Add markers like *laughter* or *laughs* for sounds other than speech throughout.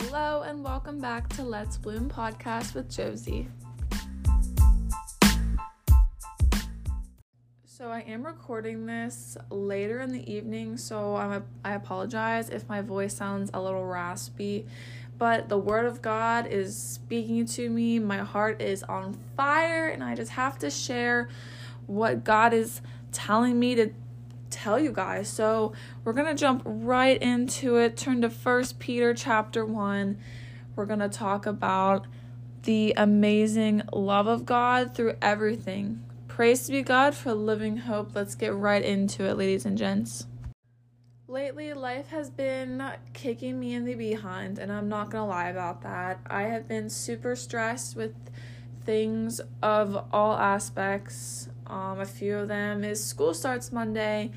hello, and welcome back to Let's Bloom podcast with Josie. So, I am recording this later in the evening, so I'm apologize if my voice sounds a little raspy, but the Word of God is speaking to me. My heart is on fire, and I just have to share what God is telling me to tell you guys. So we're gonna jump right into it. Turn to First Peter chapter one. We're gonna talk about the amazing love of God through everything. Praise be God for living hope. Let's get right into it, ladies and gents. Lately, life has been kicking me in the behind, and I'm not gonna lie about that. I have been super stressed with things of all aspects. Um, a few of them is school starts Monday,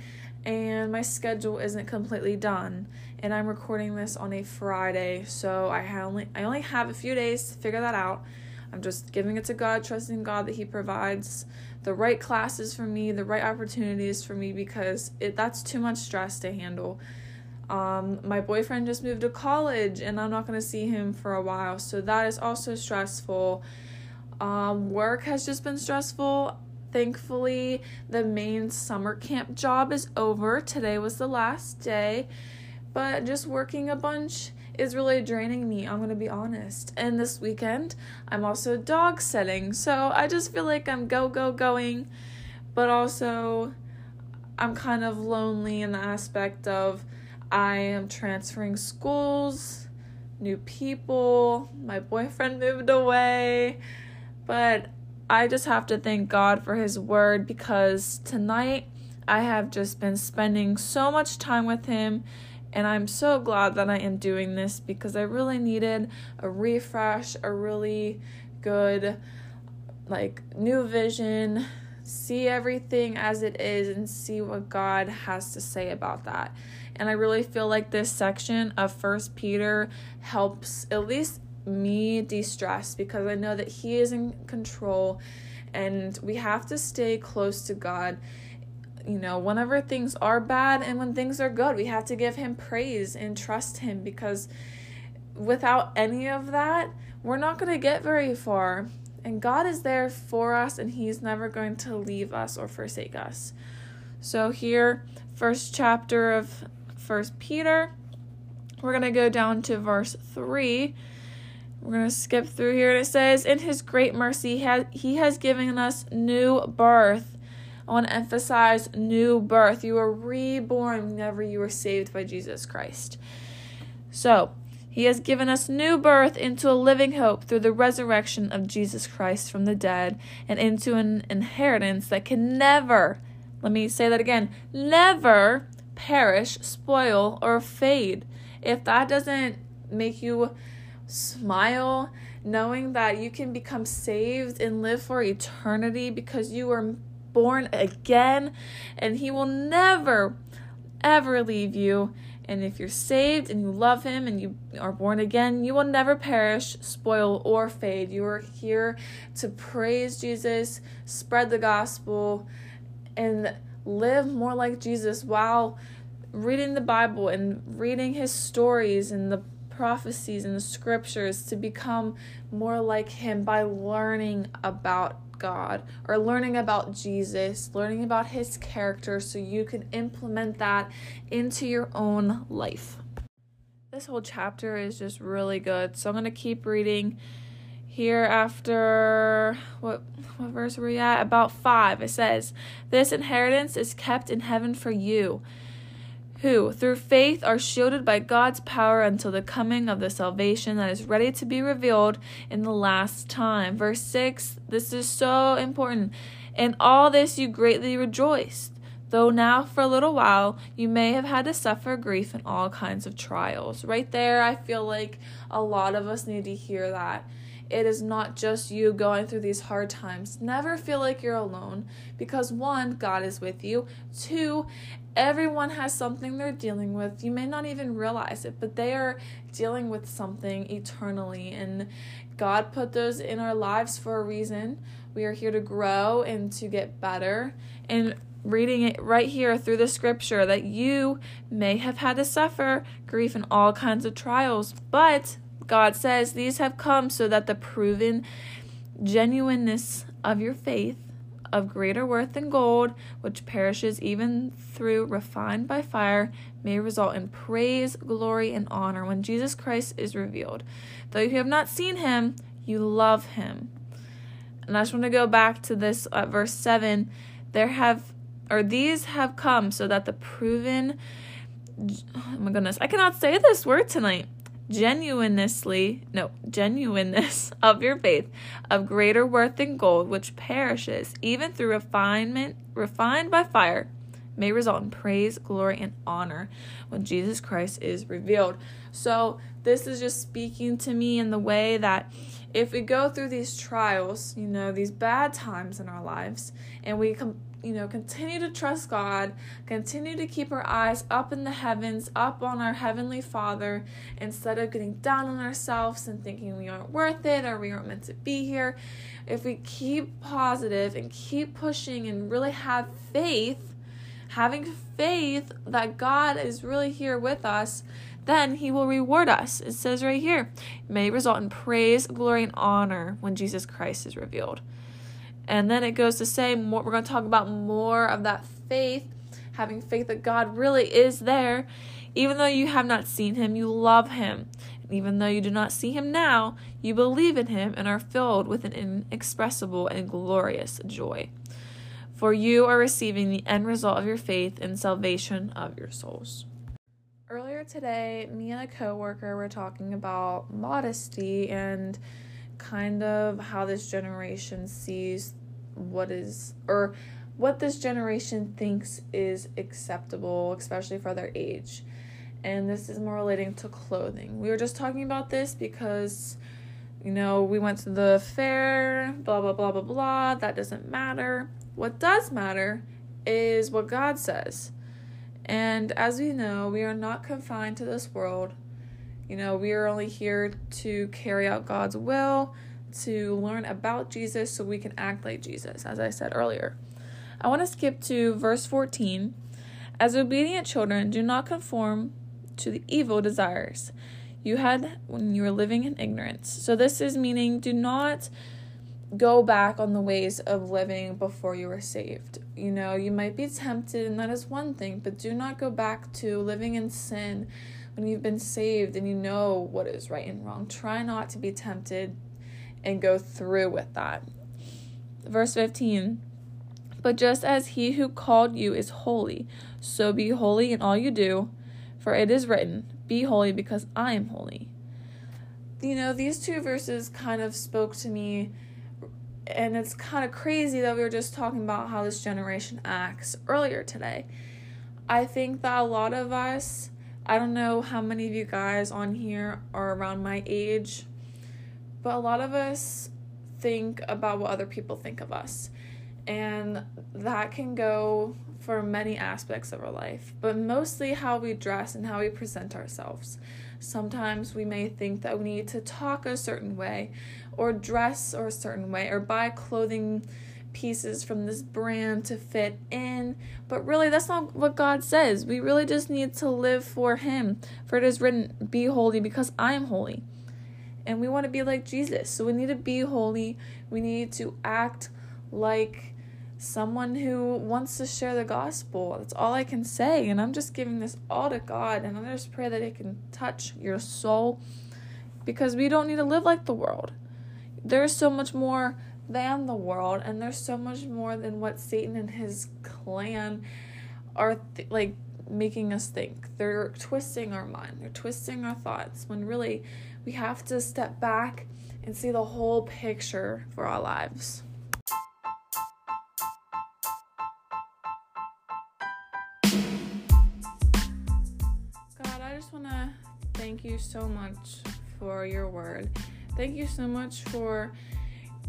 and my schedule isn't completely done. And I'm recording this on a Friday, so I only I only have a few days to figure that out. I'm just giving it to God, trusting God that He provides the right classes for me, the right opportunities for me, because it that's too much stress to handle. Um, my boyfriend just moved to college, and I'm not going to see him for a while, so that is also stressful. Um, work has just been stressful. Thankfully, the main summer camp job is over. Today was the last day, but just working a bunch is really draining me, I'm to be honest. And this weekend, I'm also dog sitting. So I just feel like I'm go, go, going, but also I'm kind of lonely in the aspect of I am transferring schools, new people, my boyfriend moved away, but I just have to thank God for His word because tonight I have just been spending so much time with Him. And I'm so glad that I am doing this because I really needed a refresh, a really good, like, new vision, see everything as it is, and see what God has to say about that. And I really feel like this section of First Peter helps, at least me de stress because I know that He is in control and we have to stay close to God. You know, whenever things are bad and when things are good, we have to give Him praise and trust Him because without any of that, we're not going to get very far. And God is there for us and He's never going to leave us or forsake us. So, here, first chapter of First Peter, we're going to go down to verse 3 we're going to skip through here. And it says, In his great mercy, he has, he has given us new birth. I want to emphasize new birth. You were reborn whenever you were saved by Jesus Christ. So, he has given us new birth into a living hope through the resurrection of Jesus Christ from the dead and into an inheritance that can never, let me say that again, never perish, spoil, or fade. If that doesn't make you smile knowing that you can become saved and live for eternity because you were born again and he will never ever leave you. And if you're saved and you love him and you are born again you will never perish spoil or fade. You are here to praise jesus spread the gospel and live more like jesus while reading the bible and reading his stories and the prophecies and the scriptures to become more like Him by learning about God or learning about Jesus, learning about His character so you can implement that into your own life. This whole chapter is just really good. So I'm going to keep reading here after what what verse were we at about 5 it says this inheritance is kept in heaven for you who, through faith, are shielded by God's power until the coming of the salvation that is ready to be revealed in the last time. Verse 6, this is so important. In all this you greatly rejoiced, though now for a little while you may have had to suffer grief in all kinds of trials. Right there, I feel like a lot of us need to hear that it is not just you going through these hard times. Never feel like you're alone because one, God is with you. Two, everyone has something they're dealing with. You may not even realize it, but they are dealing with something eternally. And God put those in our lives for a reason. We are here to grow and to get better. And reading it right here through the scripture that you may have had to suffer grief and all kinds of trials, but God says, These have come so that the proven genuineness of your faith, of greater worth than gold, which perishes even through refined by fire, may result in praise, glory, and honor when Jesus Christ is revealed. Though you have not seen him, you love him. And I just want to go back to this at verse 7. There have, or these have come so that the proven, oh my goodness, I cannot say this word tonight genuinely, no, genuineness *laughs* of your faith of greater worth than gold, which perishes even through refinement, refined by fire, may result in praise, glory, and honor when Jesus Christ is revealed. So, this is just speaking to me in the way that if we go through these trials, you know, these bad times in our lives, and we come you know, continue to trust God, continue to keep our eyes up in the heavens, up on our Heavenly Father, instead of getting down on ourselves and thinking we aren't worth it or we aren't meant to be here. If we keep positive and keep pushing and really have faith, having faith that God is really here with us, then he will reward us. It says right here, may result in praise, glory, and honor when Jesus Christ is revealed. And then it goes to say more, we're going to talk about more of that faith, having faith that God really is there. Even though you have not seen him, you love him. And even though you do not see him now, you believe in him and are filled with an inexpressible and glorious joy. For you are receiving the end result of your faith and salvation of your souls. Earlier today, me and a coworker were talking about modesty and kind of how this generation sees what is or what this generation thinks is acceptable, especially for their age. And this is more relating to clothing. We were just talking about this because, you know, we went to the fair, blah, blah, blah, blah, blah. That doesn't matter. What does matter is what God says. And as we know, we are not confined to this world. You know, we are only here to carry out God's will, to learn about Jesus so we can act like Jesus, as I said earlier. I want to skip to verse 14. As obedient children, do not conform to the evil desires you had when you were living in ignorance. So, this is meaning do not go back on the ways of living before you were saved. You know, you might be tempted, and that is one thing, but do not go back to living in sin when you've been saved and you know what is right and wrong. Try not to be tempted and go through with that. Verse 15 But just as he who called you is holy, so be holy in all you do, for it is written, Be holy because I am holy. You know, these two verses kind of spoke to me, and it's kind of crazy that we were just talking about how this generation acts earlier today. I think that a lot of us, I don't know how many of you guys on here are around my age, but a lot of us think about what other people think of us. And that can go for many aspects of our life, but mostly how we dress and how we present ourselves. Sometimes we may think that we need to talk a certain way, or dress or a certain way, or buy clothing pieces from this brand to fit in. But really, that's not what God says. We really just need to live for Him. For it is written, Be holy because I am holy and we want to be like Jesus. So we need to be holy. We need to act like someone who wants to share the gospel. That's all I can say. And I'm just giving this all to God. And I just pray that it can touch your soul because we don't need to live like the world. There's so much more than the world, and there's so much more than what Satan and his clan are th- like making us think. They're twisting our mind, they're twisting our thoughts when really we have to step back and see the whole picture for our lives. You so much for your word. Thank you so much for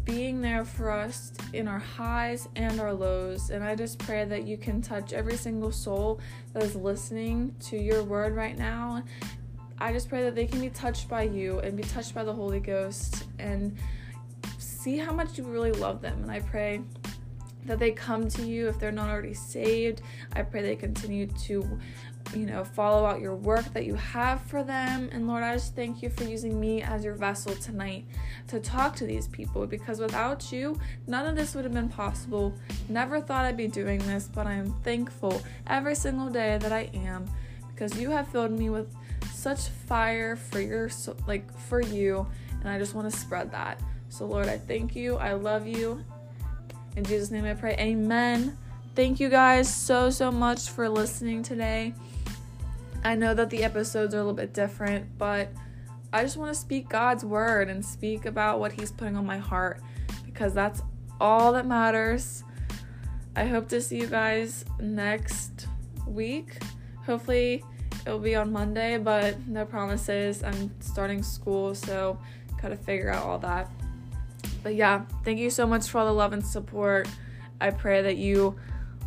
being there for us in our highs and our lows. And I just pray that you can touch every single soul that is listening to your word right now I just pray that they can be touched by you and be touched by the Holy Ghost and see how much you really love them. And I pray that they come to you if they're not already saved. I pray they continue to you know, follow out your work that you have for them. And Lord, I just thank you for using me as your vessel tonight to talk to these people because without you, none of this would have been possible. Never thought I'd be doing this, but I am thankful every single day that I am because you have filled me with such fire for your like for you and I just want to spread that. So Lord, I thank you. I love you. In Jesus name I pray. Amen. Thank you guys so so much for listening today. I know that the episodes are a little bit different, but I just want to speak God's word and speak about what He's putting on my heart because that's all that matters. I hope to see you guys next week. Hopefully, it'll be on Monday, but no promises. I'm starting school, so gotta figure out all that. But yeah, thank you so much for all the love and support. I pray that you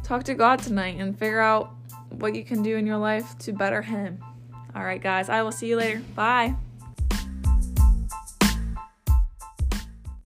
talk to God tonight and figure out what you can do in your life to better Him. All right, guys, I will see you later. Bye.